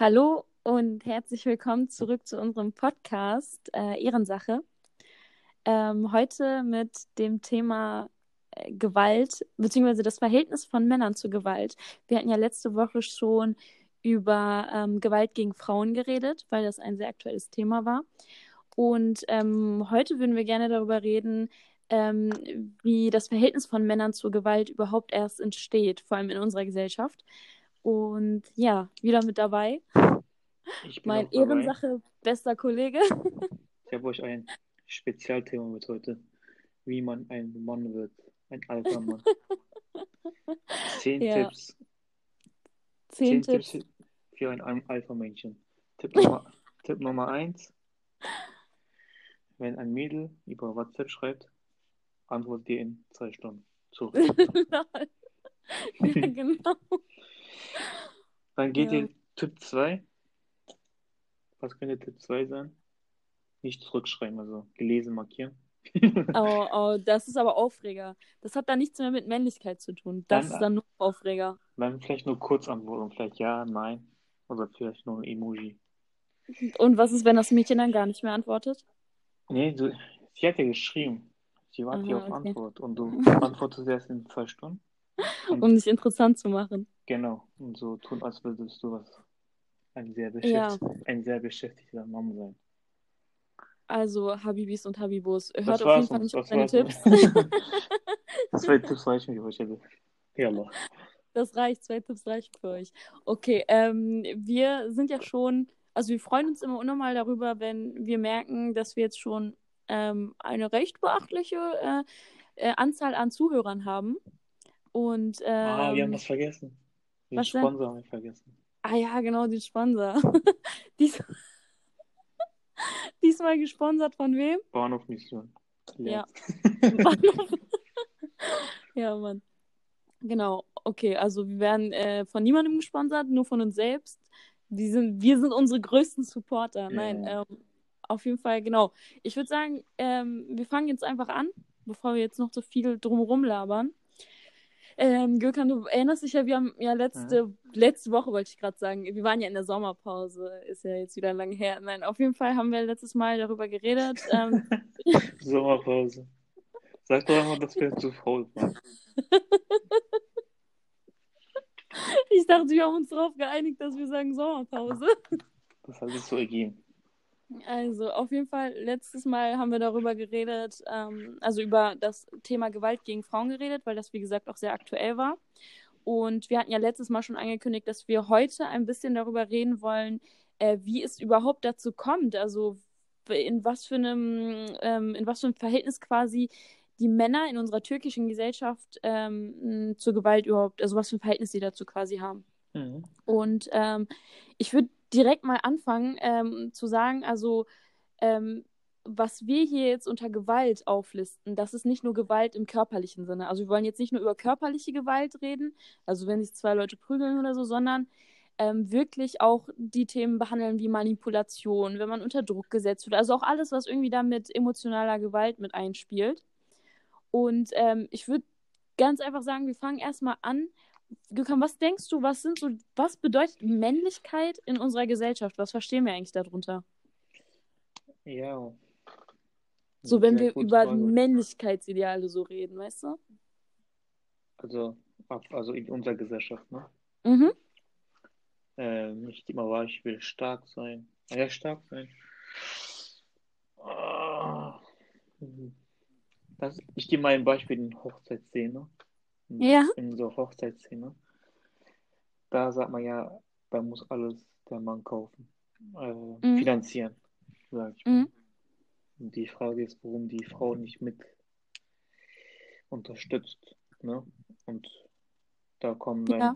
Hallo und herzlich willkommen zurück zu unserem Podcast äh, Ehrensache. Ähm, heute mit dem Thema äh, Gewalt beziehungsweise das Verhältnis von Männern zu Gewalt. Wir hatten ja letzte Woche schon über ähm, Gewalt gegen Frauen geredet, weil das ein sehr aktuelles Thema war. Und ähm, heute würden wir gerne darüber reden, ähm, wie das Verhältnis von Männern zur Gewalt überhaupt erst entsteht, vor allem in unserer Gesellschaft. Und ja, wieder mit dabei. mein Ehrensache, bester Kollege. ich habe euch ein Spezialthema mit heute. Wie man ein Mann wird. Ein alter Mann. Zehn ja. Tipps. Zehn, Zehn Tipps. Tipps für ein Alpha-Männchen. Tipp Nummer, Tipp Nummer eins. Wenn ein Mädel über WhatsApp schreibt, antwortet dir in zwei Stunden. Zurück. ja, genau. Dann geht ja. ihr Tipp 2. Was könnte Tipp 2 sein? Nicht zurückschreiben, also gelesen markieren. oh, oh, das ist aber Aufreger. Das hat da nichts mehr mit Männlichkeit zu tun. Das dann, ist dann nur Aufreger. Dann vielleicht nur kurz antworten, vielleicht ja, nein. Oder vielleicht nur ein Emoji. Und was ist, wenn das Mädchen dann gar nicht mehr antwortet? Nee, du, sie hat ja geschrieben. Sie wartet auf okay. Antwort. Und du antwortest erst in zwei Stunden. Und um dich interessant zu machen. Genau. Und so tun, als würdest du was ein sehr, beschäftigt, ja. ein sehr beschäftigter Mann sein. Also, Habibis und Habibos, hört auf jeden Fall nicht auf meine Tipps. zwei Tipps reichen für euch. Also. Ja, Das reicht, zwei Tipps reichen für euch. Okay, ähm, wir sind ja schon, also wir freuen uns immer unnormal darüber, wenn wir merken, dass wir jetzt schon ähm, eine recht beachtliche äh, äh, Anzahl an Zuhörern haben. Und, ähm, ah, wir haben ähm, was vergessen. Den was Sponsor haben wir vergessen. Ah ja, genau, den Sponsor. Dies Diesmal gesponsert von wem? Bahnhof Mission. Ja. Bahnhof. ja, Mann. Genau, okay, also wir werden äh, von niemandem gesponsert, nur von uns selbst. Die sind, wir sind unsere größten Supporter. Nein, ähm, auf jeden Fall, genau. Ich würde sagen, ähm, wir fangen jetzt einfach an, bevor wir jetzt noch so viel drumherum labern. Ähm, Gökhan, du erinnerst dich ja, wir haben ja letzte, mhm. letzte Woche, wollte ich gerade sagen, wir waren ja in der Sommerpause, ist ja jetzt wieder lange her. Nein, auf jeden Fall haben wir letztes Mal darüber geredet. Ähm, Sommerpause. Sag doch einmal, dass wir zu faul waren. ich dachte, wir haben uns darauf geeinigt, dass wir sagen Sommerpause. Das hat sich so ergeben. Also auf jeden Fall, letztes Mal haben wir darüber geredet, ähm, also über das Thema Gewalt gegen Frauen geredet, weil das, wie gesagt, auch sehr aktuell war. Und wir hatten ja letztes Mal schon angekündigt, dass wir heute ein bisschen darüber reden wollen, äh, wie es überhaupt dazu kommt. Also in was für einem, ähm, in was für einem Verhältnis quasi die Männer in unserer türkischen Gesellschaft ähm, zur Gewalt überhaupt, also was für ein Verhältnis sie dazu quasi haben. Mhm. Und ähm, ich würde direkt mal anfangen ähm, zu sagen, also ähm, was wir hier jetzt unter Gewalt auflisten, das ist nicht nur Gewalt im körperlichen Sinne. Also wir wollen jetzt nicht nur über körperliche Gewalt reden, also wenn sich zwei Leute prügeln oder so, sondern ähm, wirklich auch die Themen behandeln wie Manipulation, wenn man unter Druck gesetzt wird. Also auch alles, was irgendwie da mit emotionaler Gewalt mit einspielt. Und ähm, ich würde ganz einfach sagen, wir fangen erstmal an Gökhan, was denkst du, was sind so, was bedeutet Männlichkeit in unserer Gesellschaft? Was verstehen wir eigentlich darunter? Ja. So, wenn wir über Frage. Männlichkeitsideale so reden, weißt du? Also, also in unserer Gesellschaft, ne? Mhm. Ähm, ich immer war, ich will stark sein. Ja, stark sein. Ah. Das, ich gebe mal ein Beispiel in Hochzeitsszene ja. in so Hochzeitsszene. Da sagt man ja, da muss alles der Mann kaufen, äh, mhm. finanzieren, sag ich mal. Mhm. Und die Frage ist, warum die Frau nicht mit unterstützt. Ne? Und da kommt dann, ja.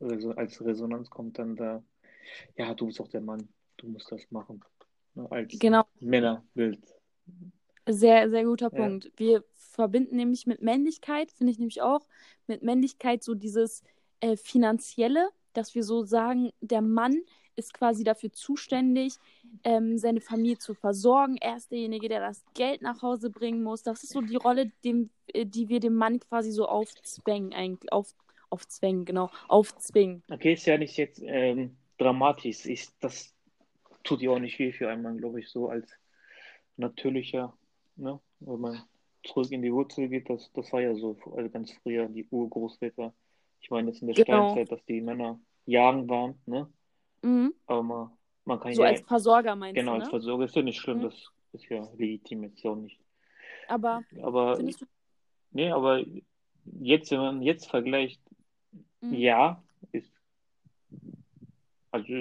also als Resonanz kommt dann da, ja, du bist auch der Mann, du musst das machen. Ne? Als genau. Männerbild. Sehr, sehr guter Punkt. Ja. Wir verbinden nämlich mit Männlichkeit, finde ich nämlich auch, mit Männlichkeit so dieses äh, Finanzielle, dass wir so sagen, der Mann ist quasi dafür zuständig, ähm, seine Familie zu versorgen. Er ist derjenige, der das Geld nach Hause bringen muss. Das ist so die Rolle, dem, äh, die wir dem Mann quasi so aufzwängen, eigentlich. Auf, aufzwängen, genau. Aufzwingen. Okay, ist ja nicht jetzt ähm, dramatisch ist, das tut ja auch nicht weh für einen, glaube ich, so als natürlicher, ne? wenn man zurück in die Wurzel geht, das, das war ja so also ganz früher, die Urgroßväter. Ich meine jetzt in der genau. Steinzeit, dass die Männer jagen waren, ne? Mhm. Aber man, man kann so ja. als Versorger meinst genau, du? Genau, als Versorger ist ja nicht schlimm, mhm. das ist ja legitim jetzt auch nicht. Aber, aber findest du... nee, aber jetzt, wenn man jetzt vergleicht, mhm. ja, ist also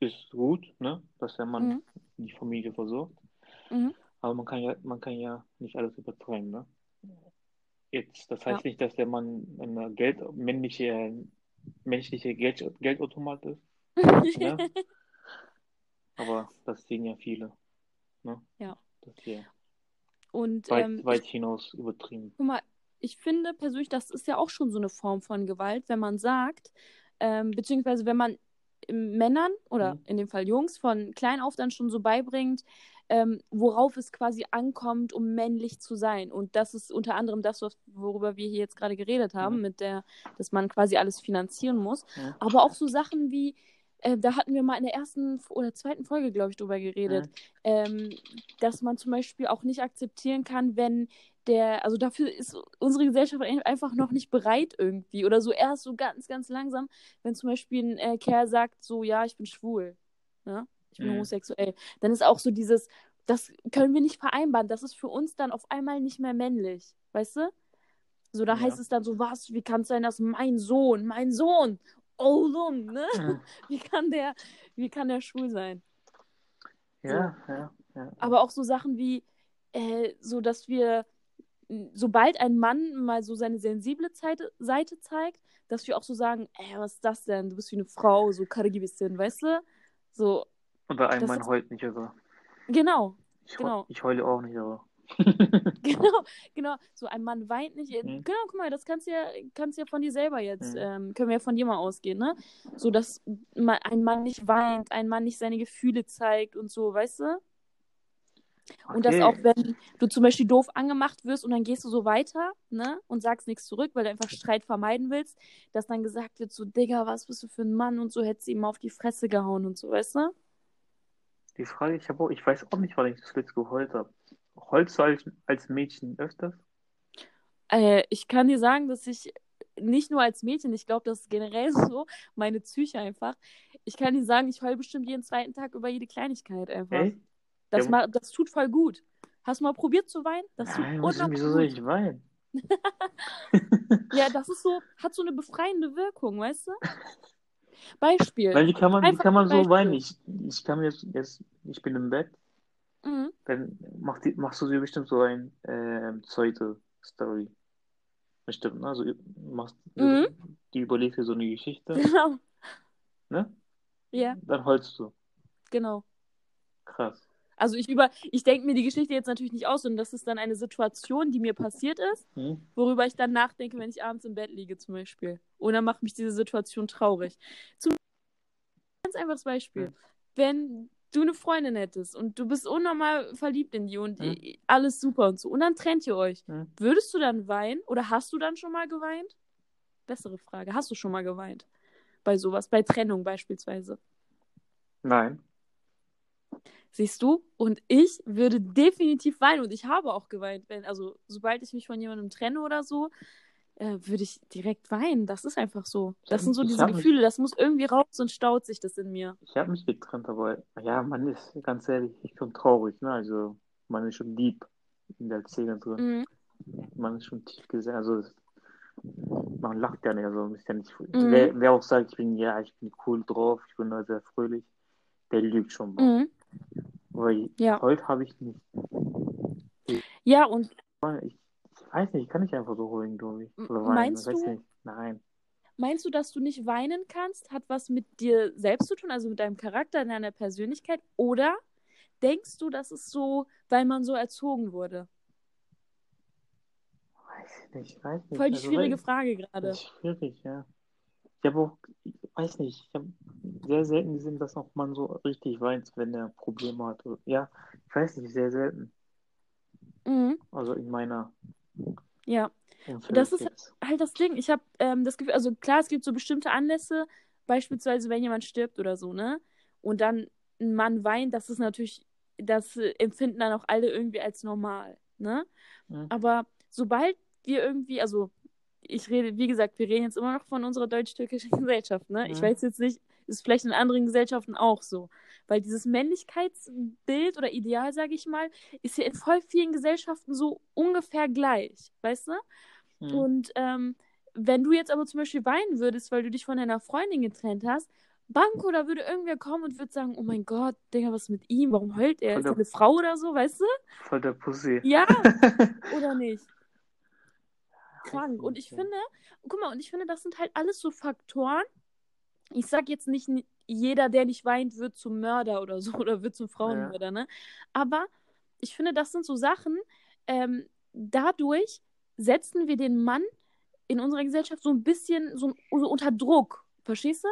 ist gut, ne, dass der Mann mhm. die Familie versorgt. Mhm. Aber man kann ja, man kann ja nicht alles übertreiben, ne? Jetzt, das heißt ja. nicht, dass der Mann eine Geld, männliche, menschliche Geld, Geldautomat ist. ne? Aber das sehen ja viele. Ne? Ja. Das hier Und weit, ähm, weit hinaus übertrieben. Guck mal, ich finde persönlich, das ist ja auch schon so eine Form von Gewalt, wenn man sagt, ähm, beziehungsweise wenn man Männern oder mhm. in dem Fall Jungs von klein auf dann schon so beibringt, ähm, worauf es quasi ankommt, um männlich zu sein. Und das ist unter anderem das, worüber wir hier jetzt gerade geredet haben, mhm. mit der, dass man quasi alles finanzieren muss. Mhm. Aber auch so Sachen wie, äh, da hatten wir mal in der ersten oder zweiten Folge, glaube ich, drüber geredet, ähm, dass man zum Beispiel auch nicht akzeptieren kann, wenn der, also dafür ist unsere Gesellschaft einfach noch nicht bereit irgendwie oder so erst so ganz, ganz langsam, wenn zum Beispiel ein äh, Kerl sagt, so, ja, ich bin schwul, ne? Ich bin mhm. homosexuell, dann ist auch so dieses, das können wir nicht vereinbaren, das ist für uns dann auf einmal nicht mehr männlich, weißt du? So, da ja. heißt es dann so, was, wie kann es sein, dass mein Sohn, mein Sohn, oh Sohn, ne? Mhm. Wie kann der, wie kann der schwul sein? Ja, so. ja, ja. Aber auch so Sachen wie, äh, so dass wir sobald ein Mann mal so seine sensible Seite, Seite zeigt, dass wir auch so sagen, ey, was ist das denn? Du bist wie eine Frau, so bisschen, weißt du? So. Oder ein Mann heult nicht, aber. Genau. Ich, genau. ich heule auch nicht, aber. genau, genau. So ein Mann weint nicht. Mhm. Genau, guck mal, das kannst du ja, kannst ja von dir selber jetzt, mhm. ähm, können wir ja von dir mal ausgehen, ne? So, dass ein Mann nicht weint, ein Mann nicht seine Gefühle zeigt und so, weißt du? Okay. Und dass auch, wenn du zum Beispiel doof angemacht wirst und dann gehst du so weiter, ne, und sagst nichts zurück, weil du einfach Streit vermeiden willst, dass dann gesagt wird, so, Digga, was bist du für ein Mann und so hättest du ihm auf die Fresse gehauen und so, weißt du? Die Frage, ich habe ich weiß auch nicht, wann ich das letzte geheult habe. Heulst du als, als Mädchen öfters? Äh, ich kann dir sagen, dass ich nicht nur als Mädchen, ich glaube, das ist generell so, meine Psyche einfach. Ich kann dir sagen, ich heule bestimmt jeden zweiten Tag über jede Kleinigkeit einfach. Echt? Das, ja. das tut voll gut. Hast du mal probiert zu weinen? Das Nein, wieso, wieso soll ich weinen? ja, das ist so, hat so eine befreiende Wirkung, weißt du? Beispiel. Weil wie kann man, wie kann man so weinen? Ich, ich kann jetzt, jetzt, ich bin im Bett, mhm. dann mach die, machst du dir bestimmt so ein äh, zweite Story. Bestimmt, ne? Also machst mhm. die überlegst dir so eine Geschichte. Genau. Ne? Ja. Dann heulst du. Genau. Krass. Also ich über, ich denke mir die Geschichte jetzt natürlich nicht aus, sondern das ist dann eine Situation, die mir passiert ist, mhm. worüber ich dann nachdenke, wenn ich abends im Bett liege zum Beispiel. Und dann macht mich diese Situation traurig. Zum ganz einfaches Beispiel. Mhm. Wenn du eine Freundin hättest und du bist unnormal verliebt in die und mhm. alles super und so und dann trennt ihr euch, mhm. würdest du dann weinen oder hast du dann schon mal geweint? Bessere Frage. Hast du schon mal geweint? Bei sowas, bei Trennung beispielsweise? Nein. Siehst du? Und ich würde definitiv weinen und ich habe auch geweint, wenn, also sobald ich mich von jemandem trenne oder so, äh, würde ich direkt weinen. Das ist einfach so. Das sind so diese Gefühle, mich, das muss irgendwie raus und staut sich das in mir. Ich habe mich getrennt, aber ja, man ist ganz ehrlich, ich bin traurig, ne? Also man ist schon deep in der Szene drin. Mhm. Man ist schon tief gesehen, also man lacht ja nicht, also ist ja nicht. Mhm. Wer, wer, auch sagt, ich bin ja, ich bin cool drauf, ich bin sehr fröhlich, der lügt schon mal. Mhm. Weil ja. heute habe ich nicht. Ich, ja, und. Ich, ich, weiß nicht, kann ich einfach so holen, glaube ich. Oder weinen, meinst du? Nicht. Nein. Meinst du, dass du nicht weinen kannst? Hat was mit dir selbst zu tun, also mit deinem Charakter, deiner Persönlichkeit? Oder denkst du, das ist so, weil man so erzogen wurde? Weiß ich nicht, weiß nicht. Voll die also, schwierige Frage gerade. Schwierig, ja. Ich habe auch, ich weiß nicht, ich habe sehr selten gesehen, dass auch man so richtig weint, wenn er Probleme hat. Ja, ich weiß nicht, sehr selten. Mhm. Also in meiner. Ja. Umfeld das ist jetzt. halt das Ding. Ich habe ähm, das Gefühl, also klar, es gibt so bestimmte Anlässe, beispielsweise, wenn jemand stirbt oder so, ne? Und dann ein Mann weint, das ist natürlich, das empfinden dann auch alle irgendwie als normal, ne? Mhm. Aber sobald wir irgendwie, also ich rede, wie gesagt, wir reden jetzt immer noch von unserer deutsch-türkischen Gesellschaft, ne? Mhm. Ich weiß jetzt nicht, ist vielleicht in anderen Gesellschaften auch so. Weil dieses Männlichkeitsbild oder Ideal, sage ich mal, ist ja in voll vielen Gesellschaften so ungefähr gleich, weißt du? Mhm. Und ähm, wenn du jetzt aber zum Beispiel weinen würdest, weil du dich von deiner Freundin getrennt hast, Banko, da würde irgendwer kommen und würde sagen, oh mein Gott, Digga, was ist mit ihm? Warum heult er? Voll ist er eine Frau oder so, weißt du? Voll der Pussy. Ja, oder nicht? Krank. Und ich finde, guck mal, und ich finde, das sind halt alles so Faktoren. Ich sag jetzt nicht, jeder, der nicht weint, wird zum Mörder oder so, oder wird zum Frauenmörder, ja. ne? Aber ich finde, das sind so Sachen, ähm, dadurch setzen wir den Mann in unserer Gesellschaft so ein bisschen so, so unter Druck. Verstehst du?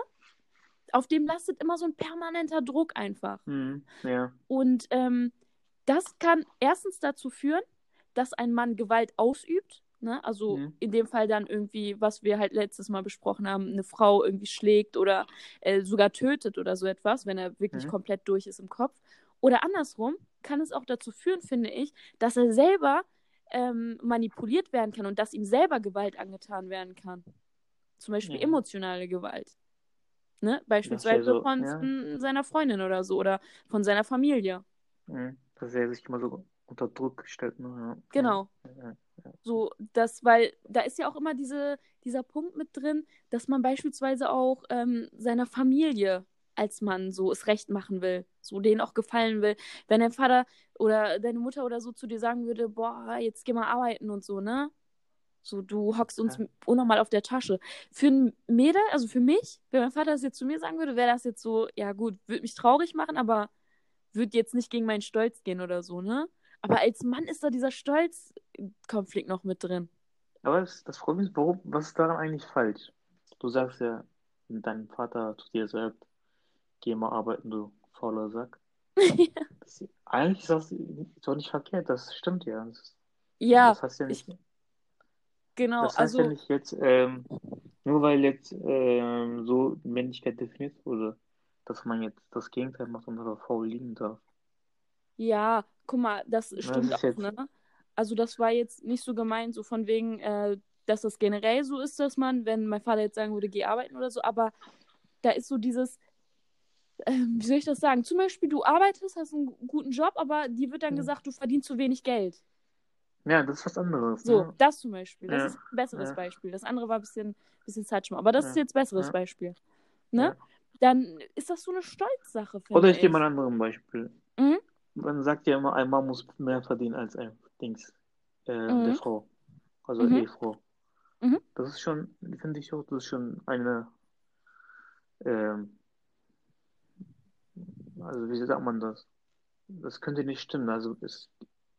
Auf dem lastet immer so ein permanenter Druck einfach. Mhm, ja. Und ähm, das kann erstens dazu führen, dass ein Mann Gewalt ausübt. Ne? Also mhm. in dem Fall dann irgendwie, was wir halt letztes Mal besprochen haben, eine Frau irgendwie schlägt oder äh, sogar tötet oder so etwas, wenn er wirklich mhm. komplett durch ist im Kopf. Oder andersrum kann es auch dazu führen, finde ich, dass er selber ähm, manipuliert werden kann und dass ihm selber Gewalt angetan werden kann. Zum Beispiel ja. emotionale Gewalt. Ne? Beispielsweise so, von ja. seiner Freundin oder so oder von seiner Familie. Mhm. Dass er sich immer so unter Druck stellt. Ne? Genau. Ja. So, das, weil da ist ja auch immer diese, dieser Punkt mit drin, dass man beispielsweise auch ähm, seiner Familie als Mann so es recht machen will, so denen auch gefallen will. Wenn dein Vater oder deine Mutter oder so zu dir sagen würde, boah, jetzt geh mal arbeiten und so, ne? So, du hockst uns ja. unnormal auf der Tasche. Für ein Mädel, also für mich, wenn mein Vater das jetzt zu mir sagen würde, wäre das jetzt so, ja gut, würde mich traurig machen, aber würde jetzt nicht gegen meinen Stolz gehen oder so, ne? Aber als Mann ist da dieser Stolzkonflikt noch mit drin. Aber das, das Problem ist, warum, was ist daran eigentlich falsch? Du sagst ja, dein Vater zu dir sagt, geh mal arbeiten, du fauler Sack. ja. das, eigentlich ist das doch nicht verkehrt, das stimmt ja. Das, ja. Das heißt ja nicht. Ich, genau, das heißt also. ja nicht jetzt, ähm, nur weil jetzt ähm, so Männlichkeit definiert wurde, dass man jetzt das Gegenteil macht und faul liegen darf. Ja, guck mal, das stimmt das auch, jetzt... ne? Also das war jetzt nicht so gemeint, so von wegen, äh, dass das generell so ist, dass man, wenn mein Vater jetzt sagen würde, geh arbeiten oder so, aber da ist so dieses, ähm, wie soll ich das sagen? Zum Beispiel, du arbeitest, hast einen guten Job, aber dir wird dann ja. gesagt, du verdienst zu wenig Geld. Ja, das ist was anderes. So, ne? das zum Beispiel. Das ja. ist ein besseres ja. Beispiel. Das andere war ein bisschen, bisschen Zeitschmer. Aber das ist jetzt ein besseres Beispiel. Ne? Dann ist das so eine Stolzsache. Oder ich gebe mal ein anderes Beispiel. Mhm? Man sagt ja immer, ein Mann muss mehr verdienen als ein Dings, äh, mhm. der Frau. Also mhm. Ehefrau. Mhm. Das ist schon, finde ich auch, das ist schon eine ähm, also wie sagt man das? Das könnte nicht stimmen. Also es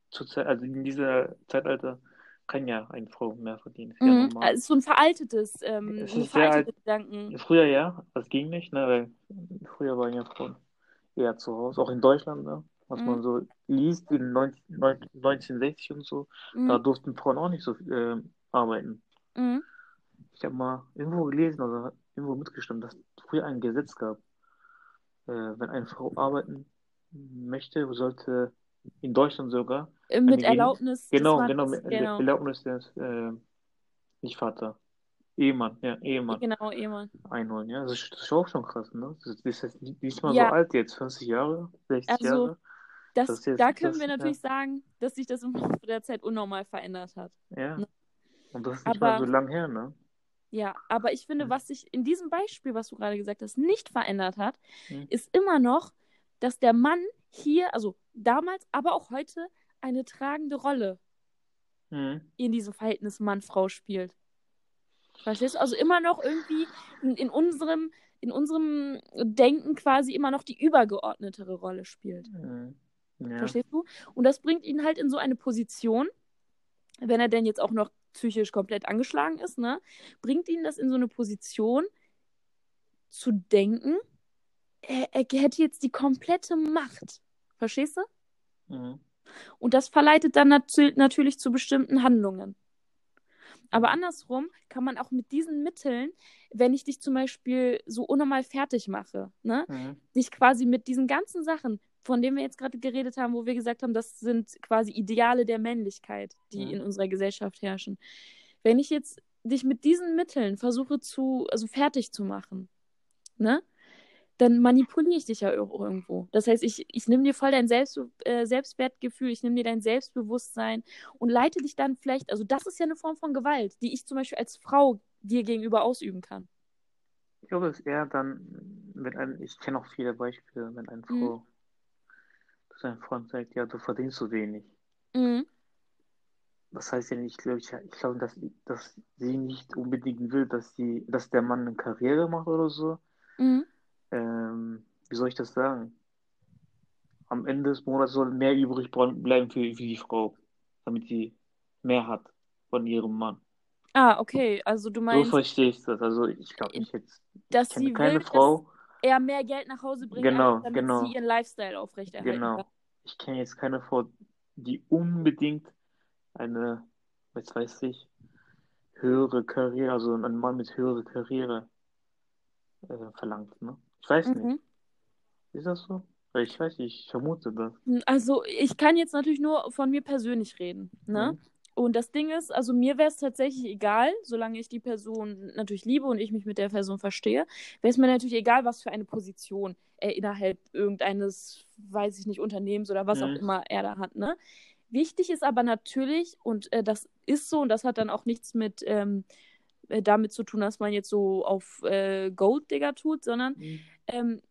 zurzeit, also in dieser Zeitalter kann ja eine Frau mehr verdienen. Ist mhm. ja also so ein veraltetes, ähm, es ist veraltete Gedanken. Früher ja, das ging nicht, ne? Weil früher waren ja Frauen eher zu Hause, auch in Deutschland, ne? Was mhm. man so liest in 19, 1960 und so, mhm. da durften Frauen auch nicht so äh, arbeiten. Mhm. Ich habe mal irgendwo gelesen oder irgendwo mitgestimmt, dass es früher ein Gesetz gab, äh, wenn eine Frau arbeiten möchte, sollte in Deutschland sogar. Äh, mit Erlaubnis. Genau, genau, mit genau. Erlaubnis des, äh, nicht Vater. Ehemann, ja, Ehemann. Genau, Ehemann. Einholen, ja. Das ist, das ist auch schon krass, ne? Das ist, das ist nicht mal ja. so alt jetzt, 50 Jahre, 60 also, Jahre. Das, das jetzt, da können wir natürlich ja. sagen, dass sich das im Laufe der Zeit unnormal verändert hat. Ja. Ne? Und das ist nicht Aber, mal so lang her, ne? Ja, aber ich finde, was sich in diesem Beispiel, was du gerade gesagt hast, nicht verändert hat, hm. ist immer noch, dass der Mann hier, also damals, aber auch heute, eine tragende Rolle hm. in diesem Verhältnis Mann-Frau spielt. Verstehst du? Also immer noch irgendwie in, in, unserem, in unserem Denken quasi immer noch die übergeordnetere Rolle spielt. Hm. Ja. Verstehst du? Und das bringt ihn halt in so eine Position, wenn er denn jetzt auch noch psychisch komplett angeschlagen ist, ne, bringt ihn das in so eine Position zu denken, er, er hätte jetzt die komplette Macht. Verstehst du? Mhm. Und das verleitet dann nat natürlich zu bestimmten Handlungen. Aber andersrum kann man auch mit diesen Mitteln, wenn ich dich zum Beispiel so unnormal fertig mache, ne, mhm. dich quasi mit diesen ganzen Sachen, von denen wir jetzt gerade geredet haben, wo wir gesagt haben, das sind quasi Ideale der Männlichkeit, die mhm. in unserer Gesellschaft herrschen. Wenn ich jetzt dich mit diesen Mitteln versuche zu, also fertig zu machen, ne, dann manipuliere ich dich ja irgendwo. Das heißt, ich, ich nehme dir voll dein Selbst, äh, Selbstwertgefühl, ich nehme dir dein Selbstbewusstsein und leite dich dann vielleicht, also das ist ja eine Form von Gewalt, die ich zum Beispiel als Frau dir gegenüber ausüben kann. Ich glaube, es ist eher dann, wenn ein, ich kenne auch viele Beispiele, wenn eine mhm. Frau mhm. Sein Freund sagt, ja, du verdienst so wenig. Mhm. Das heißt ja nicht, glaube ich, ich glaube, dass, dass sie nicht unbedingt will, dass sie, dass der Mann eine Karriere macht oder so. Mhm ähm, wie soll ich das sagen? Am Ende des Monats soll mehr übrig bleiben für, für die Frau, damit sie mehr hat von ihrem Mann. Ah, okay. Also du meinst. So verstehe ich das. Also ich glaube nicht jetzt. Dass ich sie keine will, Frau. Dass er mehr Geld nach Hause bringt, genau, damit genau. sie ihren Lifestyle aufrechterhalten Genau. Kann. Ich kenne jetzt keine Frau, die unbedingt eine, jetzt weiß ich, höhere Karriere, also ein Mann mit höherer Karriere äh, verlangt, ne? Ich weiß mhm. nicht. Ist das so? Ich weiß nicht, ich vermute das. Also ich kann jetzt natürlich nur von mir persönlich reden, ne? Mhm. Und das Ding ist, also mir wäre es tatsächlich egal, solange ich die Person natürlich liebe und ich mich mit der Person verstehe, wäre es mir natürlich egal, was für eine Position er innerhalb irgendeines, weiß ich nicht, Unternehmens oder was mhm. auch immer er da hat, ne? Wichtig ist aber natürlich, und äh, das ist so, und das hat dann auch nichts mit ähm, äh, damit zu tun, dass man jetzt so auf äh, Gold-Digger tut, sondern mhm. ähm,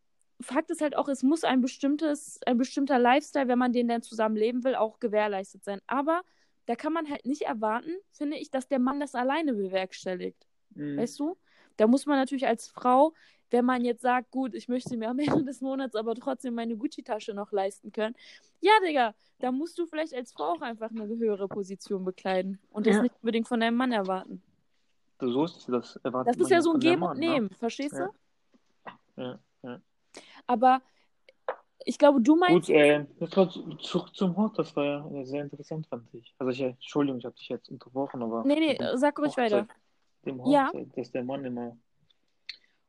Fakt ist halt auch, es muss ein bestimmtes, ein bestimmter Lifestyle, wenn man den dann zusammen leben will, auch gewährleistet sein. Aber da kann man halt nicht erwarten, finde ich, dass der Mann das alleine bewerkstelligt. Mhm. Weißt du? Da muss man natürlich als Frau, wenn man jetzt sagt, gut, ich möchte mir am Ende des Monats aber trotzdem meine Gucci-Tasche noch leisten können. Ja, Digga, da musst du vielleicht als Frau auch einfach eine höhere Position bekleiden und das ja. nicht unbedingt von deinem Mann erwarten. So ist das. Das ist ja so ein Geben und ne? Nehmen, ne? verstehst du? Ja, ja. Aber ich glaube, du meinst. Gut, äh, zurück zum Hort, das war ja sehr interessant, fand ich. Also, ich, Entschuldigung, ich habe dich jetzt unterbrochen, aber. Nee, nee, sag ruhig weiter. Dem Hort, ja. dass der Mann immer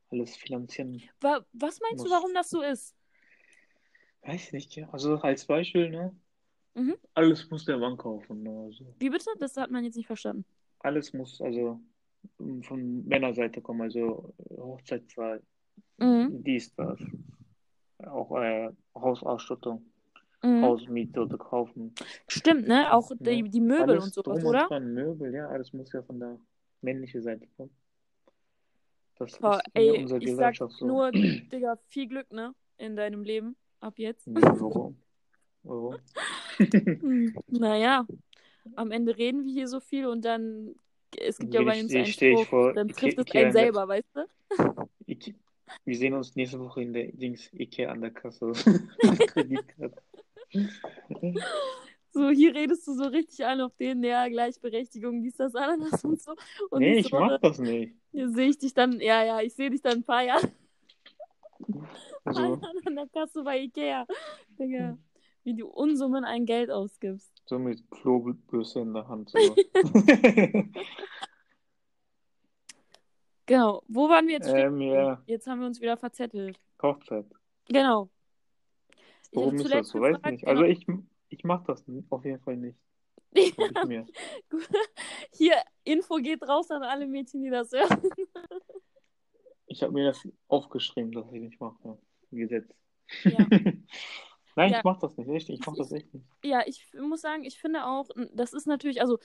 alles finanzieren. was meinst muss. du, warum das so ist? Weiß nicht, ja. Also, als Beispiel, ne? Mhm. Alles muss der Mann kaufen. Ne? Also. Wie bitte? Das hat man jetzt nicht verstanden. Alles muss, also von Männerseite kommen, also Hochzeitswahl, mhm. dies, das. Auch äh, Hausausstattung, mhm. Hausmiete oder kaufen. Stimmt, ne? Auch die, die Möbel alles und sowas, oder? Dran, Möbel, ja, alles muss ja von der männlichen Seite kommen. Das Boah, ist ey, in unserer Gesellschaft so. Nur, Digga, viel Glück, ne? In deinem Leben. Ab jetzt. Warum? Warum? Hm, naja, am Ende reden wir hier so viel und dann es gibt ja bei uns einen Spruch, vor, dann trifft Ikea, es einen selber, weißt du? Ikea. Wir sehen uns nächste Woche in der Dings Ikea an der Kasse. so, hier redest du so richtig an auf den, ja, Gleichberechtigung, dies, das, Ananas und so. Und nee, ich so, mach das nicht. Hier sehe ich dich dann, ja, ja, ich sehe dich dann ein paar Jahre also. an der Kasse bei Ikea. Digga, wie du Unsummen ein Geld ausgibst. So mit Klobürste in der Hand. So. genau. Wo waren wir jetzt? Ähm, ja. Jetzt haben wir uns wieder verzettelt. Hochzeit. Genau. Warum ist das so? Weiß nicht. Also genau. ich, ich mach das auf jeden Fall nicht. Hier, Info geht raus an alle Mädchen, die das hören. ich habe mir das aufgeschrieben, dass ich nicht mache. Gesetz. Ja. Nein, ja. ich mach das nicht, echt. Ich mach das echt nicht. Ja, ich muss sagen, ich finde auch, das ist natürlich, also,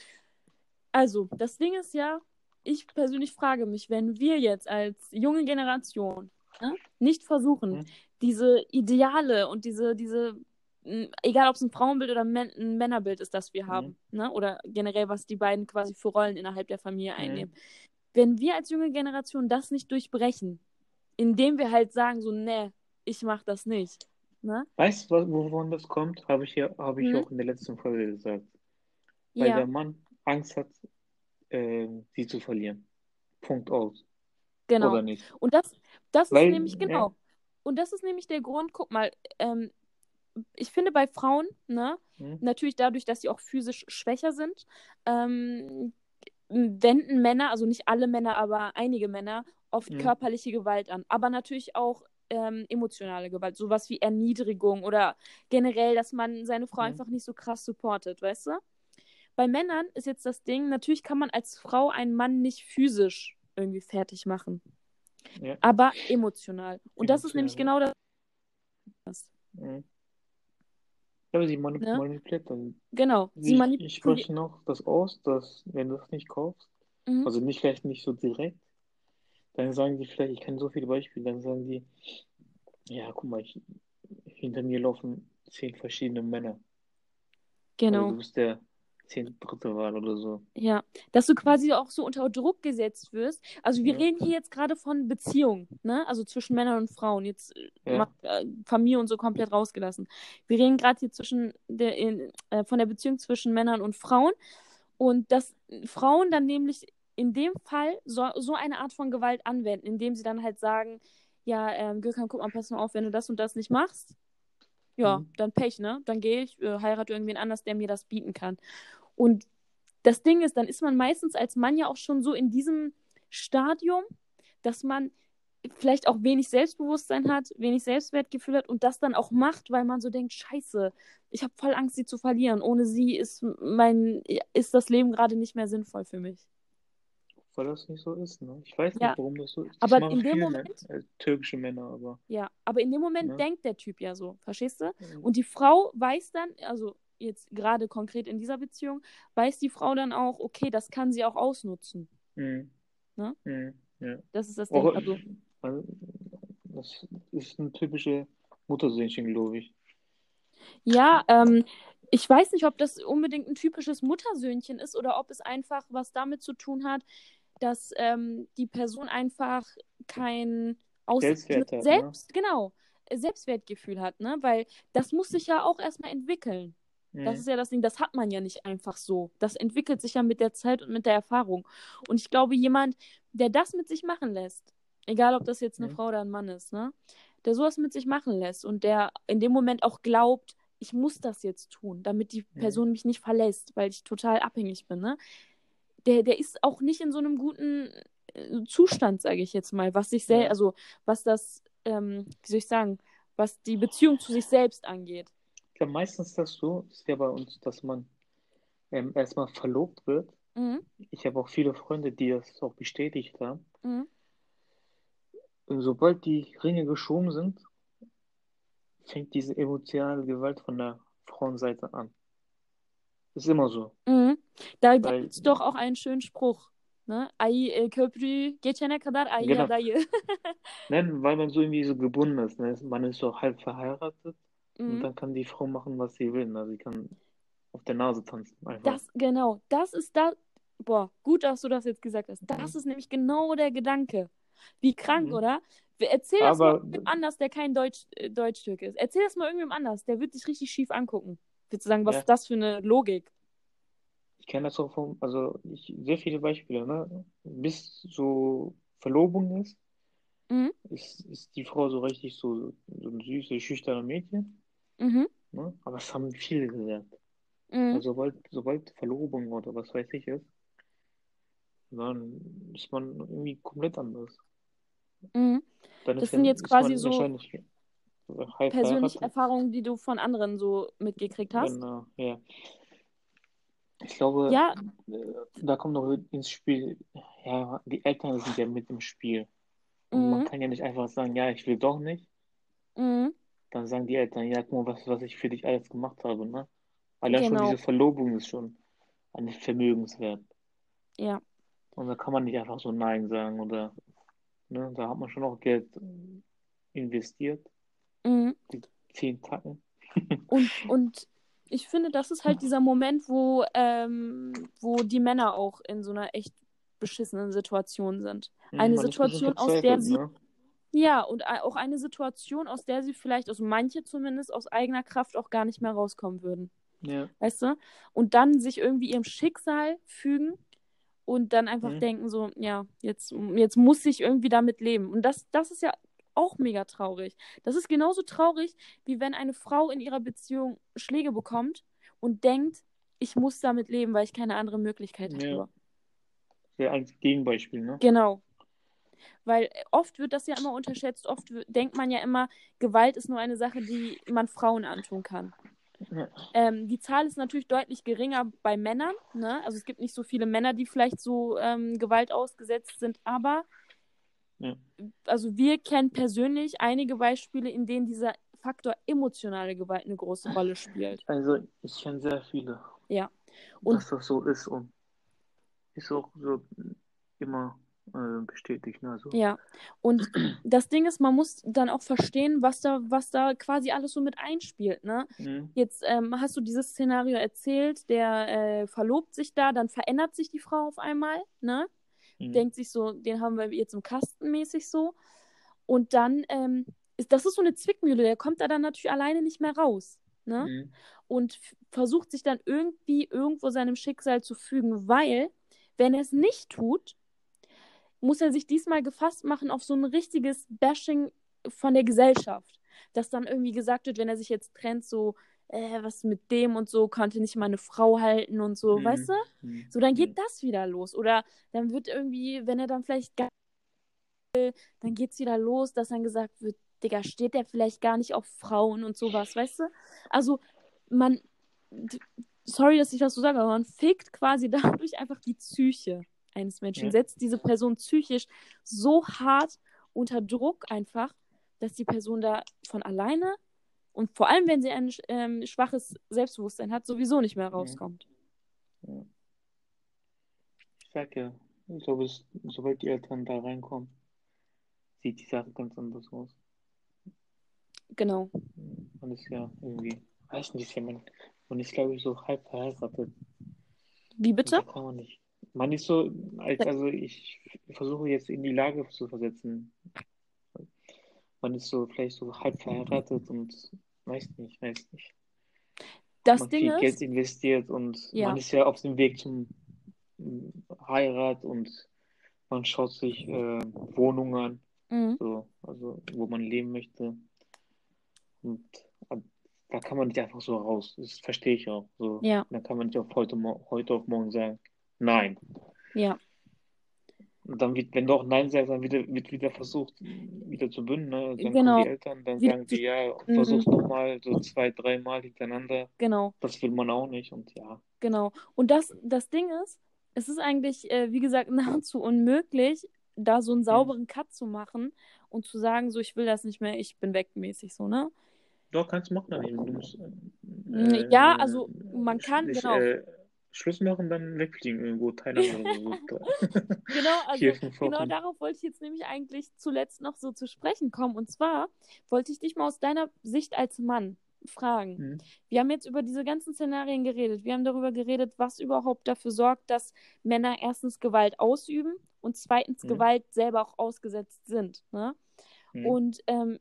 also, das Ding ist ja, ich persönlich frage mich, wenn wir jetzt als junge Generation ne, nicht versuchen, mhm. diese Ideale und diese, diese, egal ob es ein Frauenbild oder ein Männerbild ist, das wir haben, mhm. ne, oder generell, was die beiden quasi für Rollen innerhalb der Familie mhm. einnehmen. Wenn wir als junge Generation das nicht durchbrechen, indem wir halt sagen, so, ne, ich mach das nicht, Ne? Weißt du, wovon das kommt? Habe ich, hier, hab ich hm? auch in der letzten Folge gesagt. Weil ja. der Mann Angst hat, äh, sie zu verlieren. Punkt aus. Genau. Oder nicht? Und das, das Weil, ist nämlich, genau. Ja. Und das ist nämlich der Grund, guck mal, ähm, ich finde bei Frauen, ne, hm? natürlich dadurch, dass sie auch physisch schwächer sind, ähm, wenden Männer, also nicht alle Männer, aber einige Männer, oft mhm. körperliche Gewalt an. Aber natürlich auch ähm, emotionale Gewalt, sowas wie Erniedrigung oder generell, dass man seine Frau mhm. einfach nicht so krass supportet, weißt du? Bei Männern ist jetzt das Ding, natürlich kann man als Frau einen Mann nicht physisch irgendwie fertig machen. Ja. Aber emotional. Und emotional. das ist nämlich genau das. Ja, aber sie manip ja? manipuliert dann. Genau. Sie, sie manipuliert. Ich spreche noch das aus, dass, wenn du das nicht kaufst, mhm. also nicht vielleicht nicht so direkt, dann sagen die vielleicht, ich kenne so viele Beispiele, dann sagen die, ja, guck mal, ich, hinter mir laufen zehn verschiedene Männer. Genau. Also du bist der zehn dritte Wahl oder so. Ja, dass du quasi auch so unter Druck gesetzt wirst. Also wir ja. reden hier jetzt gerade von Beziehungen, ne? Also zwischen Männern und Frauen. Jetzt ja. macht äh, Familie und so komplett rausgelassen. Wir reden gerade hier zwischen der, in, äh, von der Beziehung zwischen Männern und Frauen. Und dass Frauen dann nämlich in dem Fall so, so eine Art von Gewalt anwenden, indem sie dann halt sagen, ja, ähm, Gürkan, guck mal, pass mal auf, wenn du das und das nicht machst, ja, mhm. dann Pech, ne? Dann gehe ich, äh, heirate irgendwen anders, der mir das bieten kann. Und das Ding ist, dann ist man meistens als Mann ja auch schon so in diesem Stadium, dass man vielleicht auch wenig Selbstbewusstsein hat, wenig Selbstwertgefühl hat und das dann auch macht, weil man so denkt, scheiße, ich habe voll Angst, sie zu verlieren. Ohne sie ist mein, ist das Leben gerade nicht mehr sinnvoll für mich weil das nicht so ist. Ne? Ich weiß ja. nicht, warum das so ist. Das aber in dem Moment. Äh, türkische Männer, aber. Ja, aber in dem Moment ne? denkt der Typ ja so, verstehst du? Und die Frau weiß dann, also jetzt gerade konkret in dieser Beziehung, weiß die Frau dann auch, okay, das kann sie auch ausnutzen. Mhm. Ne? Mhm. Ja. Das ist das Ding. Also, also, das ist ein typische Muttersöhnchen, glaube ich. Ja, ähm, ich weiß nicht, ob das unbedingt ein typisches Muttersöhnchen ist oder ob es einfach was damit zu tun hat, dass ähm, die Person einfach kein Aus Selbstwert hat, Selbst, ne? genau, Selbstwertgefühl hat, ne? Weil das muss sich ja auch erstmal entwickeln. Mhm. Das ist ja das Ding, das hat man ja nicht einfach so. Das entwickelt sich ja mit der Zeit und mit der Erfahrung. Und ich glaube, jemand, der das mit sich machen lässt, egal ob das jetzt eine mhm. Frau oder ein Mann ist, ne? Der sowas mit sich machen lässt und der in dem Moment auch glaubt, ich muss das jetzt tun, damit die mhm. Person mich nicht verlässt, weil ich total abhängig bin, ne? Der, der ist auch nicht in so einem guten äh, Zustand, sage ich jetzt mal, was sich selbst, also was das, ähm, wie soll ich sagen, was die Beziehung zu sich selbst angeht. Ich glaube, meistens ist das so, ist ja bei uns, dass man ähm, erstmal verlobt wird. Mhm. Ich habe auch viele Freunde, die das auch bestätigt haben. Mhm. Und sobald die Ringe geschoben sind, fängt diese emotionale Gewalt von der Frauenseite an. Ist immer so. Mhm. Da gibt es doch auch einen schönen Spruch. Ne? Ay e, köprü geçene kadar ay genau. dayı. Nein, weil man so irgendwie so gebunden ist. Ne? Man ist so halb verheiratet mhm. und dann kann die Frau machen, was sie will. Ne? Sie kann auf der Nase tanzen. Einfach. Das, genau, das ist da. Boah, gut, dass du das jetzt gesagt hast. Das mhm. ist nämlich genau der Gedanke. Wie krank, mhm. oder? Erzähl das Aber, mal irgendwem anders, der kein Deutsch, äh, Deutschtürk ist. Erzähl das mal irgendwem anders, der wird dich richtig schief angucken. Würdest du sagen, was ja. ist das für eine Logik? Ich kenne das auch von, also ich, sehr viele Beispiele, ne? Bis so Verlobung ist, mhm. ist, ist die Frau so richtig so, so ein süßes, schüchterner Mädchen. Mhm. Ne? Aber das haben viele gesagt. Mhm. Also sobald, sobald Verlobung oder was weiß ich ist, dann ist man irgendwie komplett anders. Mhm. das sind jetzt quasi so persönliche Erfahrungen, die du von anderen so mitgekriegt hast. Genau, ja. Ich glaube, ja. Äh, da kommt noch ins Spiel, ja, die Eltern sind ja mit im Spiel. Mhm. man kann ja nicht einfach sagen, ja, ich will doch nicht. Mhm. Dann sagen die Eltern, ja, guck mal, was, was ich für dich alles gemacht habe, ne? Allein genau. schon diese Verlobung ist schon ein Vermögenswert. Ja. Und da kann man nicht einfach so Nein sagen oder, ne, da hat man schon auch Geld investiert. Mhm. Die zehn Tacken. und, und ich finde, das ist halt dieser Moment, wo, ähm, wo die Männer auch in so einer echt beschissenen Situation sind. Mhm, eine Situation, aus der sie. Ne? Ja, und auch eine Situation, aus der sie vielleicht, also manche zumindest, aus eigener Kraft auch gar nicht mehr rauskommen würden. Ja. Weißt du? Und dann sich irgendwie ihrem Schicksal fügen und dann einfach mhm. denken, so, ja, jetzt, jetzt muss ich irgendwie damit leben. Und das, das ist ja auch mega traurig. Das ist genauso traurig, wie wenn eine Frau in ihrer Beziehung Schläge bekommt und denkt, ich muss damit leben, weil ich keine andere Möglichkeit ja. habe. der einzige Gegenbeispiel, ne? Genau. Weil oft wird das ja immer unterschätzt. Oft denkt man ja immer, Gewalt ist nur eine Sache, die man Frauen antun kann. Ja. Ähm, die Zahl ist natürlich deutlich geringer bei Männern. Ne? Also es gibt nicht so viele Männer, die vielleicht so ähm, Gewalt ausgesetzt sind, aber ja. also wir kennen persönlich einige Beispiele, in denen dieser Faktor emotionale Gewalt eine große Rolle spielt. Also ich kenne sehr viele. Ja. Und dass das so ist und ist auch so immer äh, bestätigt. Ne? Also. Ja, und das Ding ist, man muss dann auch verstehen, was da, was da quasi alles so mit einspielt. Ne? Mhm. Jetzt ähm, hast du dieses Szenario erzählt, der äh, verlobt sich da, dann verändert sich die Frau auf einmal, ne? Mhm. Denkt sich so, den haben wir jetzt im Kasten mäßig so. Und dann, ähm, ist, das ist so eine Zwickmühle, der kommt da dann natürlich alleine nicht mehr raus. Ne? Mhm. Und versucht sich dann irgendwie irgendwo seinem Schicksal zu fügen, weil, wenn er es nicht tut, muss er sich diesmal gefasst machen auf so ein richtiges Bashing von der Gesellschaft. Dass dann irgendwie gesagt wird, wenn er sich jetzt trennt, so, äh, was mit dem und so, konnte nicht mal eine Frau halten und so, mhm. weißt du? Mhm. So, dann geht mhm. das wieder los. Oder dann wird irgendwie, wenn er dann vielleicht gar dann geht's wieder los, dass dann gesagt wird, Digga, steht der vielleicht gar nicht auf Frauen und sowas, weißt du? Also, man, sorry, dass ich das so sage, aber man fickt quasi dadurch einfach die Psyche eines Menschen, ja. setzt diese Person psychisch so hart unter Druck einfach, dass die Person da von alleine und vor allem, wenn sie ein ähm, schwaches Selbstbewusstsein hat, sowieso nicht mehr rauskommt. Ja. Ich sag ja, ich glaube, sobald die Eltern da reinkommen, sieht die Sache ganz anders aus. Genau. Man ist ja irgendwie, weiß nicht, man, man ist, glaube ich, so halb verheiratet. Wie bitte? kann man nicht. Man ist so, also ich versuche jetzt in die Lage zu versetzen. Man ist so vielleicht so halb verheiratet und weiß nicht, weiß nicht. Das man Ding viel ist, Geld investiert und ja. man ist ja auf dem Weg zum Heirat und man schaut sich äh, Wohnungen an, mhm. so, also wo man leben möchte. Und da kann man nicht einfach so raus. Das verstehe ich auch. So, ja. Da kann man nicht auf heute, heute auf morgen sagen, nein. Ja. Und dann wird, wenn du auch Nein sagst, dann wieder, wird wieder versucht, wieder zu bünden. Ne? Dann genau. kommen die Eltern, dann wieder sagen die, ja, versuch's nochmal, so zwei, dreimal hintereinander. Genau. Das will man auch nicht und ja. Genau. Und das, das Ding ist, es ist eigentlich, äh, wie gesagt, nahezu unmöglich, da so einen sauberen mhm. Cut zu machen und zu sagen, so, ich will das nicht mehr, ich bin wegmäßig, so, ne? Doch, kannst du machen dann eben. Du musst, äh, ja, also man kann, nicht, genau. Äh, Schluss machen, dann wegfliegen irgendwo Thailand oder so. genau, also genau darauf wollte ich jetzt nämlich eigentlich zuletzt noch so zu sprechen kommen. Und zwar wollte ich dich mal aus deiner Sicht als Mann fragen. Mhm. Wir haben jetzt über diese ganzen Szenarien geredet. Wir haben darüber geredet, was überhaupt dafür sorgt, dass Männer erstens Gewalt ausüben und zweitens mhm. Gewalt selber auch ausgesetzt sind. Ne? Mhm. Und ähm,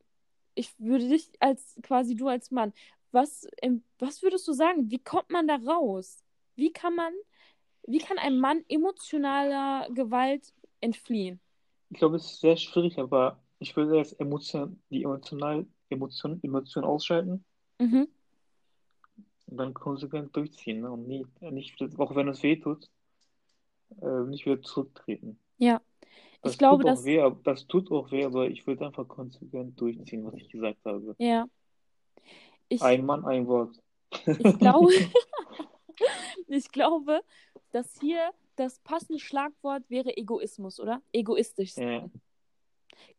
ich würde dich als quasi du als Mann, was, ähm, was würdest du sagen? Wie kommt man da raus? Wie kann man, wie kann ein Mann emotionaler Gewalt entfliehen? Ich glaube, es ist sehr schwierig, aber ich würde jetzt emotion, die emotional, Emotion, Emotion ausschalten. Mhm. Und dann konsequent durchziehen. Ne? Und nie, nicht, auch wenn es weh tut, äh, nicht wieder zurücktreten. Ja. Das ich glaube, das... Weh, das tut auch weh, aber ich würde einfach konsequent durchziehen, was ich gesagt habe. Ja. Ich... Ein Mann, ein Wort. Ich glaube, ich glaube, dass hier das passende Schlagwort wäre Egoismus, oder? Egoistisch sein.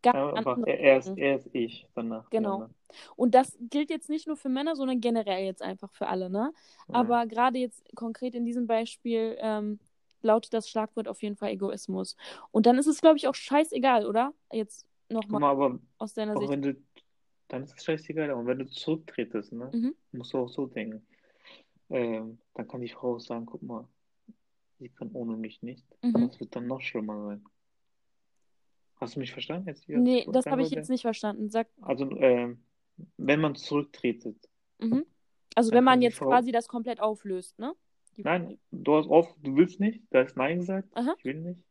Ja. ja er, ist, er ist ich danach. Genau. Ja, Und das gilt jetzt nicht nur für Männer, sondern generell jetzt einfach für alle, ne? Ja. Aber gerade jetzt konkret in diesem Beispiel ähm, lautet das Schlagwort auf jeden Fall Egoismus. Und dann ist es, glaube ich, auch scheißegal, oder? Jetzt nochmal aus deiner Sicht. Du, dann ist es scheißegal. Und wenn du zurücktretest, ne? Mhm. musst du auch so denken ähm, dann kann die Frau sagen, guck mal, sie kann ohne mich nicht. Mhm. Das wird dann noch schlimmer sein. Hast du mich verstanden jetzt? Hier nee, das habe ich jetzt nicht verstanden. Sag... Also, ähm, wenn man zurücktretet. Mhm. Also, wenn man jetzt Frau... quasi das komplett auflöst, ne? Die Nein, du hast auf, du willst nicht, da ist Nein gesagt, Aha. ich will nicht.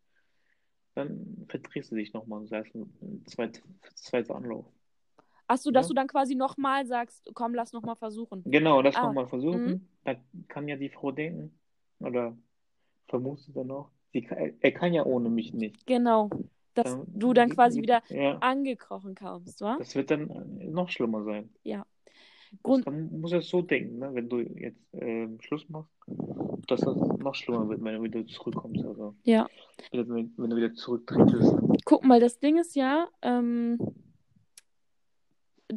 Dann verdrehst du dich nochmal und sagst ein zweiter, zweiter Anlauf. Achso, dass ja. du dann quasi nochmal sagst, komm, lass nochmal versuchen. Genau, lass ah. nochmal versuchen. Mhm. Da kann ja die Frau denken, oder vermutet dann auch, die, er kann ja ohne mich nicht. Genau. Dass dann, du dann quasi wieder ja. angekrochen kommst, wa? Das wird dann noch schlimmer sein. Ja. Grund man muss ja so denken, ne? wenn du jetzt äh, Schluss machst, dass das noch schlimmer wird, wenn du wieder zurückkommst. Also, ja. Wenn, wenn du wieder zurücktrittst. Guck mal, das Ding ist ja, ähm,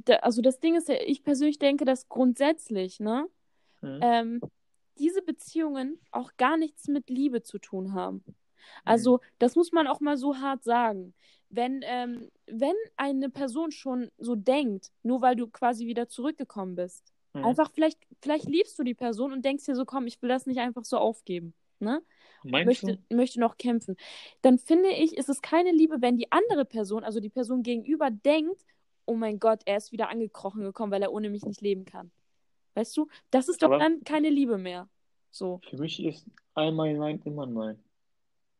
also das Ding ist ja, ich persönlich denke, dass grundsätzlich, ne, mhm. ähm, diese Beziehungen auch gar nichts mit Liebe zu tun haben. Also, mhm. das muss man auch mal so hart sagen. Wenn, ähm, wenn eine Person schon so denkt, nur weil du quasi wieder zurückgekommen bist, mhm. einfach vielleicht, vielleicht liebst du die Person und denkst dir so, komm, ich will das nicht einfach so aufgeben. Ne? möchte, möchte noch kämpfen. Dann finde ich, ist es keine Liebe, wenn die andere Person, also die Person gegenüber, denkt, oh mein Gott, er ist wieder angekrochen gekommen, weil er ohne mich nicht leben kann. Weißt du? Das ist doch Aber dann keine Liebe mehr. So. Für mich ist einmal nein, immer nein.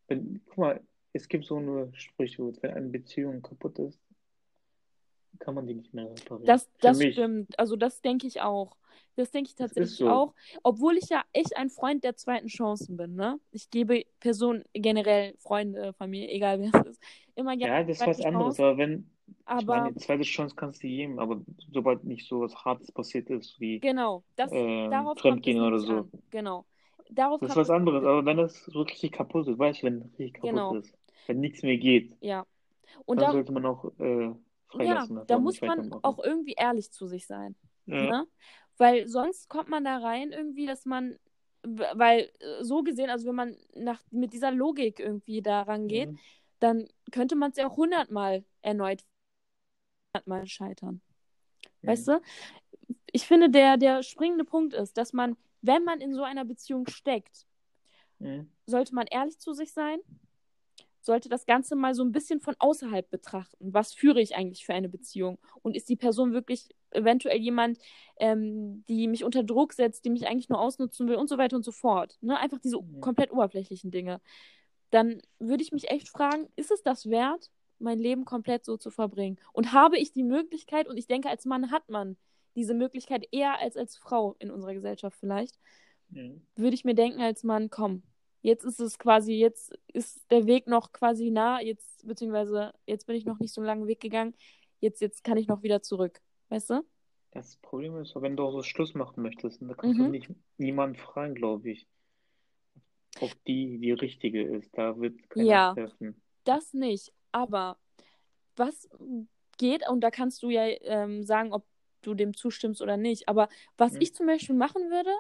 Wenn, guck mal, es gibt so eine Sprichwort, wenn eine Beziehung kaputt ist, kann man die nicht mehr reparieren. Das, das stimmt. Also das denke ich auch. Das denke ich tatsächlich so. auch. Obwohl ich ja echt ein Freund der zweiten Chancen bin, ne? Ich gebe Personen, generell Freunde, Familie, egal wer es ist, immer gerne. Ja, das ist was anderes, aber wenn. Aber, ich meine, zweite Chance kannst du geben, aber sobald nicht so was Hartes passiert ist, wie. Genau, das, äh, darauf Fremdgehen oder so. An. Genau. Darauf das ist was anderes, aber wenn das so richtig kaputt ist, weißt du, wenn richtig kaputt genau. ist, wenn nichts mehr geht, ja. Und dann da, sollte man auch äh, freilassen. Ja, da muss man auch irgendwie ehrlich zu sich sein. Ja. Ne? Weil sonst kommt man da rein irgendwie, dass man, weil äh, so gesehen, also wenn man nach, mit dieser Logik irgendwie da rangeht, mhm. dann könnte man es ja auch hundertmal erneut hundertmal scheitern. Mhm. Weißt du? Ich finde, der, der springende Punkt ist, dass man, wenn man in so einer Beziehung steckt, mhm. sollte man ehrlich zu sich sein, sollte das Ganze mal so ein bisschen von außerhalb betrachten. Was führe ich eigentlich für eine Beziehung? Und ist die Person wirklich eventuell jemand, ähm, die mich unter Druck setzt, die mich eigentlich nur ausnutzen will und so weiter und so fort? Ne? Einfach diese komplett oberflächlichen Dinge. Dann würde ich mich echt fragen, ist es das wert, mein Leben komplett so zu verbringen? Und habe ich die Möglichkeit, und ich denke, als Mann hat man diese Möglichkeit eher als als Frau in unserer Gesellschaft vielleicht, mhm. würde ich mir denken, als Mann, komm, Jetzt ist es quasi, jetzt ist der Weg noch quasi nah, jetzt, beziehungsweise jetzt bin ich noch nicht so einen langen Weg gegangen. Jetzt, jetzt kann ich noch wieder zurück. Weißt du? Das Problem ist, wenn du auch so Schluss machen möchtest, dann kannst mhm. du nicht niemanden fragen, glaube ich. Ob die die richtige ist. Da wird keiner ja, treffen. Das nicht. Aber was geht, und da kannst du ja ähm, sagen, ob du dem zustimmst oder nicht. Aber was mhm. ich zum Beispiel machen würde,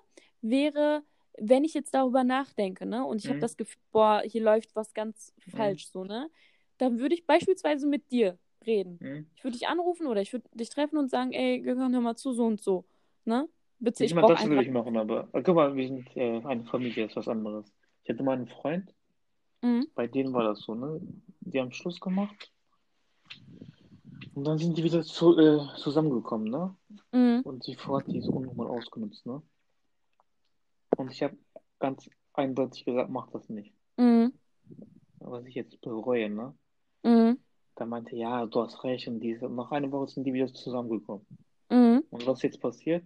wäre wenn ich jetzt darüber nachdenke, ne, und ich mhm. habe das Gefühl, boah, hier läuft was ganz mhm. falsch, so, ne, dann würde ich beispielsweise mit dir reden. Mhm. Ich würde dich anrufen oder ich würde dich treffen und sagen, ey, Gökhan, hör mal zu, so und so, ne? Bitte, ich, ich brauche Das würde ich machen, aber guck mal, wir sind äh, eine Familie, ist was anderes. Ich hatte mal einen Freund, mhm. bei denen war das so, ne? Die haben Schluss gemacht und dann sind die wieder zu, äh, zusammengekommen, ne? Mhm. Und die Frau hat die so unnormal ausgenutzt, ne? Und ich habe ganz eindeutig gesagt, mach das nicht. Mhm. Was ich jetzt bereue, ne? Mhm. Da meinte, ja, du hast recht und diese. Nach einer Woche sind die wieder zusammengekommen. Mhm. Und was jetzt passiert?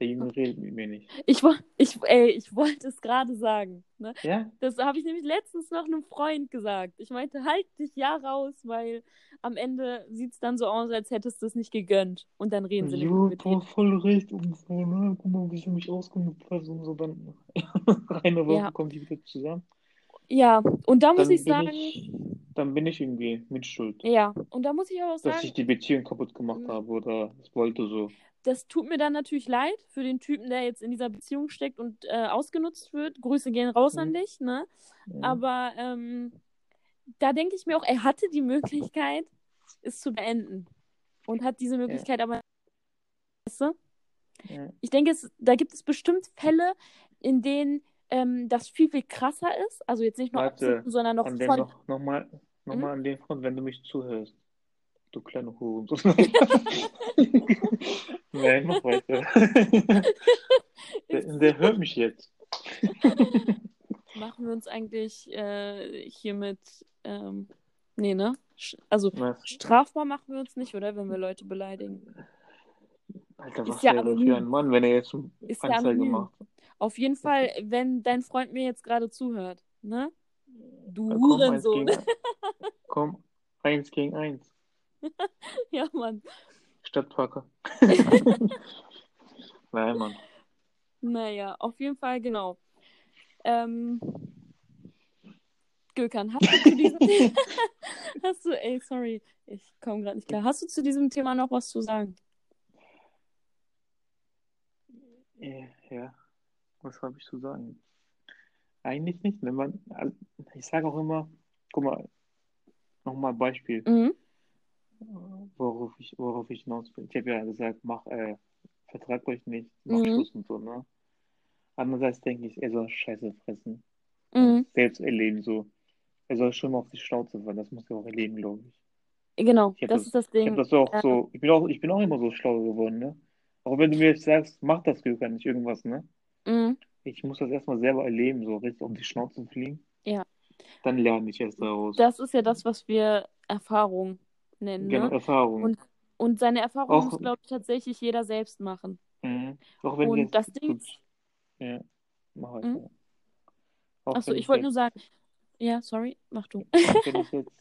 Der Junge redet mit mir nicht. Ich, ich, ey, ich wollte es gerade sagen. Ne? Ja? Das habe ich nämlich letztens noch einem Freund gesagt. Ich meinte, halt dich ja raus, weil am Ende sieht es dann so aus, als hättest du es nicht gegönnt. Und dann reden sie jo, nicht mit dir. voll recht. Und so, ne? Guck mal, wie sie mich ausgenutzt und so. Dann eine Woche ja. kommen die wieder zusammen. Ja, und da muss dann ich sagen. Ich, dann bin ich irgendwie mit Schuld. Ja, und da muss ich auch sagen. Dass ich die Beziehung kaputt gemacht mhm. habe oder es wollte so das tut mir dann natürlich leid für den Typen, der jetzt in dieser Beziehung steckt und äh, ausgenutzt wird. Grüße gehen raus mhm. an dich, ne? Ja. Aber ähm, da denke ich mir auch, er hatte die Möglichkeit, es zu beenden. Und hat diese Möglichkeit ja. aber. Weißt du? Ja. Ich denke, es, da gibt es bestimmt Fälle, in denen ähm, das viel, viel krasser ist. Also jetzt nicht nur Warte, sondern noch von. Noch, noch mal, noch mhm. mal an den Front, wenn du mich zuhörst. Du kleine Hurensohn. Nein, mach weiter. der, der, hört mich jetzt. Machen wir uns eigentlich äh, hiermit. Ähm, nee, ne? Also was? strafbar machen wir uns nicht, oder? Wenn wir Leute beleidigen. Alter, was ist ja wäre für ein Mann, wenn er jetzt eine Anzeige ja macht? Auf jeden Fall, wenn dein Freund mir jetzt gerade zuhört, ne? Du Hurensohn. Komm, eins gegen eins. ja, Mann. Stadtparker. Nein, Mann. Naja, auf jeden Fall, genau. Ähm, Gökhan, hast du zu diesem Thema, hast du, ey, sorry, ich komme gerade nicht klar. Hast du zu diesem Thema noch was zu sagen? Ja, was habe ich zu sagen? Eigentlich nicht. Wenn man, ich sage auch immer, guck mal, nochmal Beispiel, mhm. Worauf, ich, worauf ich hinaus bin. Ich habe ja gesagt, mach, äh, vertrag euch nicht, mach mhm. Schluss und so, ne? Andererseits denke ich, er soll Scheiße fressen. Mhm. Selbst erleben so. Er soll schon mal auf die Schnauze fallen, das muss er auch erleben, glaube ich. Genau, ich das, das, ist das Ding. Ich das auch ja. so, ich bin auch, ich bin auch immer so schlau geworden, ne? Auch wenn du mir jetzt sagst, mach das Glück nicht irgendwas, ne? Mhm. Ich muss das erstmal selber erleben, so richtig um die Schnauze fliegen. Ja. Dann lerne ich erst daraus. Das ist ja das, was wir Erfahrung nennen. Genau, ne? Erfahrung. Und, und seine Erfahrung muss, glaube ich, tatsächlich jeder selbst machen. Mhm. Auch wenn und das Ding. Ja, mach ich. Mhm. Achso, ich wollte nur sagen, ja, sorry, mach du. Wenn ich jetzt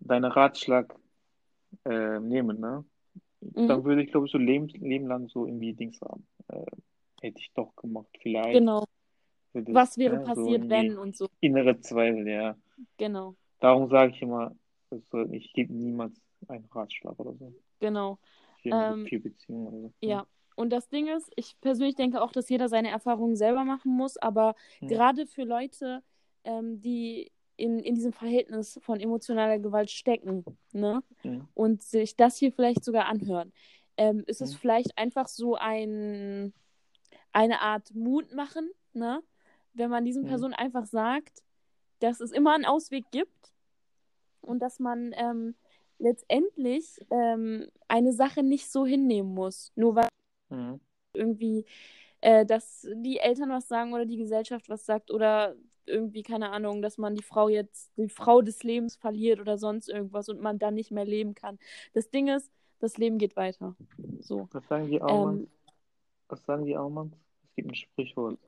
deinen Ratschlag äh, nehme, ne? Mhm. Dann würde ich, glaube ich, so Leben, Leben lang so irgendwie Dings haben. Äh, hätte ich doch gemacht, vielleicht. Genau. Das, Was wäre ja, passiert, so wenn und so. Innere Zweifel, ja. Genau. Darum sage ich immer, also ich gebe niemals einen Ratschlag oder so. Genau. Für, ähm, für Beziehungen oder so. Ja. Und das Ding ist, ich persönlich denke auch, dass jeder seine Erfahrungen selber machen muss, aber mhm. gerade für Leute, ähm, die in, in diesem Verhältnis von emotionaler Gewalt stecken, ne? Mhm. Und sich das hier vielleicht sogar anhören, ähm, ist mhm. es vielleicht einfach so ein eine Art Mut machen, ne? Wenn man diesen Personen einfach sagt, dass es immer einen Ausweg gibt und dass man ähm, letztendlich ähm, eine Sache nicht so hinnehmen muss, nur weil Mhm. Irgendwie, äh, dass die Eltern was sagen oder die Gesellschaft was sagt oder irgendwie, keine Ahnung, dass man die Frau jetzt, die Frau des Lebens verliert oder sonst irgendwas und man dann nicht mehr leben kann. Das Ding ist, das Leben geht weiter. So. Was sagen die Aumanns? Ähm, was sagen die Aumanns? Es gibt ein Sprichwort.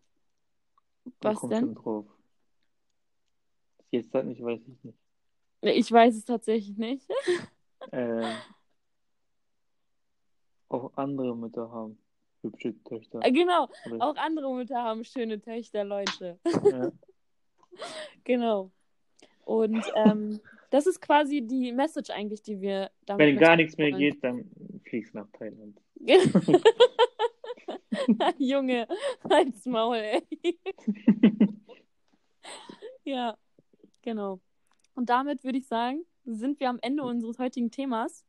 Was denn? Drauf. Jetzt halt nicht, weiß ich nicht. Ich weiß es tatsächlich nicht. äh, auch andere Mütter haben hübsche Töchter. Äh, genau, auch andere Mütter haben schöne Töchter, Leute. Ja. genau. Und ähm, das ist quasi die Message eigentlich, die wir damit. Wenn gar nichts mehr geht, dann fliegst nach Thailand. Junge, halt's Maul, ey. ja, genau. Und damit würde ich sagen, sind wir am Ende unseres heutigen Themas.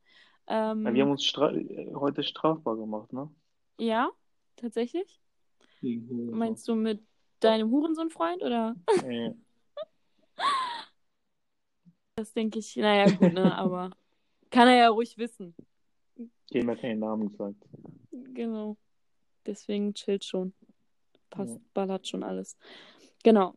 Ähm, ja, wir haben uns stra heute strafbar gemacht, ne? Ja, tatsächlich. Meinst du mit deinem Hurensohn-Freund oder? Ja. Das denke ich, naja, gut, ne, aber kann er ja ruhig wissen. Dem hat keinen Namen gesagt. Genau. Deswegen chillt schon. Passt, ja. ballert schon alles. Genau.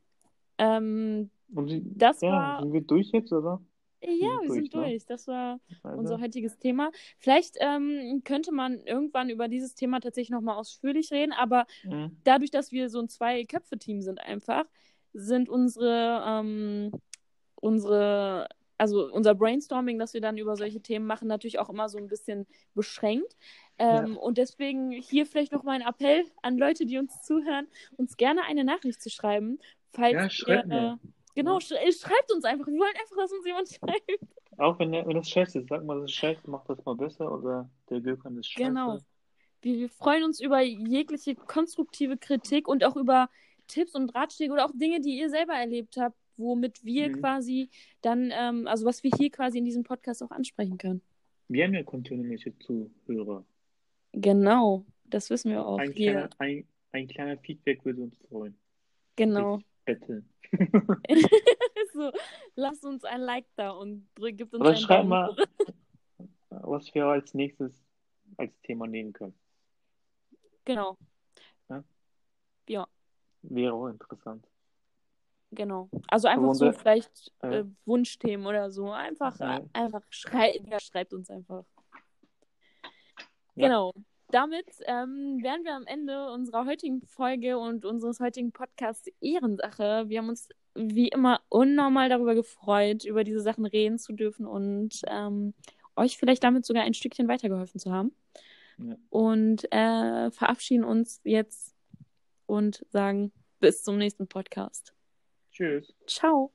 Ähm, die, das ja, war. Sind wir durch jetzt, oder? Ja, wir sind durch. Ne? Das war also. unser heutiges Thema. Vielleicht ähm, könnte man irgendwann über dieses Thema tatsächlich nochmal ausführlich reden, aber mhm. dadurch, dass wir so ein Zwei-Köpfe-Team sind einfach, sind unsere, ähm, unsere, also unser Brainstorming, das wir dann über solche Themen machen, natürlich auch immer so ein bisschen beschränkt. Ähm, ja. Und deswegen hier vielleicht nochmal ein Appell an Leute, die uns zuhören, uns gerne eine Nachricht zu schreiben, falls ja, ihr, Genau, sch äh, schreibt uns einfach. Wir wollen einfach, dass uns jemand schreibt. Auch wenn, wenn das scheiße ist, sag mal, das ist scheiße, macht das mal besser oder der Gökhan ist scheiße. Genau. Wir, wir freuen uns über jegliche konstruktive Kritik und auch über Tipps und Ratschläge oder auch Dinge, die ihr selber erlebt habt, womit wir mhm. quasi dann, ähm, also was wir hier quasi in diesem Podcast auch ansprechen können. Wir haben ja kontinuierliche Zuhörer. Genau, das wissen wir auch. Ein, kleiner, ein, ein kleiner Feedback würde uns freuen. Genau. Betteln. so, lasst uns ein Like da und gibt uns Oder schreib mal, was wir als nächstes als Thema nehmen können. Genau. Ja? ja. Wäre auch interessant. Genau. Also einfach so vielleicht äh, Wunschthemen oder so. Einfach, ja. einfach schrei ja, schreibt uns einfach. Genau damit ähm, wären wir am Ende unserer heutigen Folge und unseres heutigen Podcasts Ehrensache. Wir haben uns wie immer unnormal darüber gefreut, über diese Sachen reden zu dürfen und ähm, euch vielleicht damit sogar ein Stückchen weitergeholfen zu haben. Ja. Und äh, verabschieden uns jetzt und sagen bis zum nächsten Podcast. Tschüss. Ciao.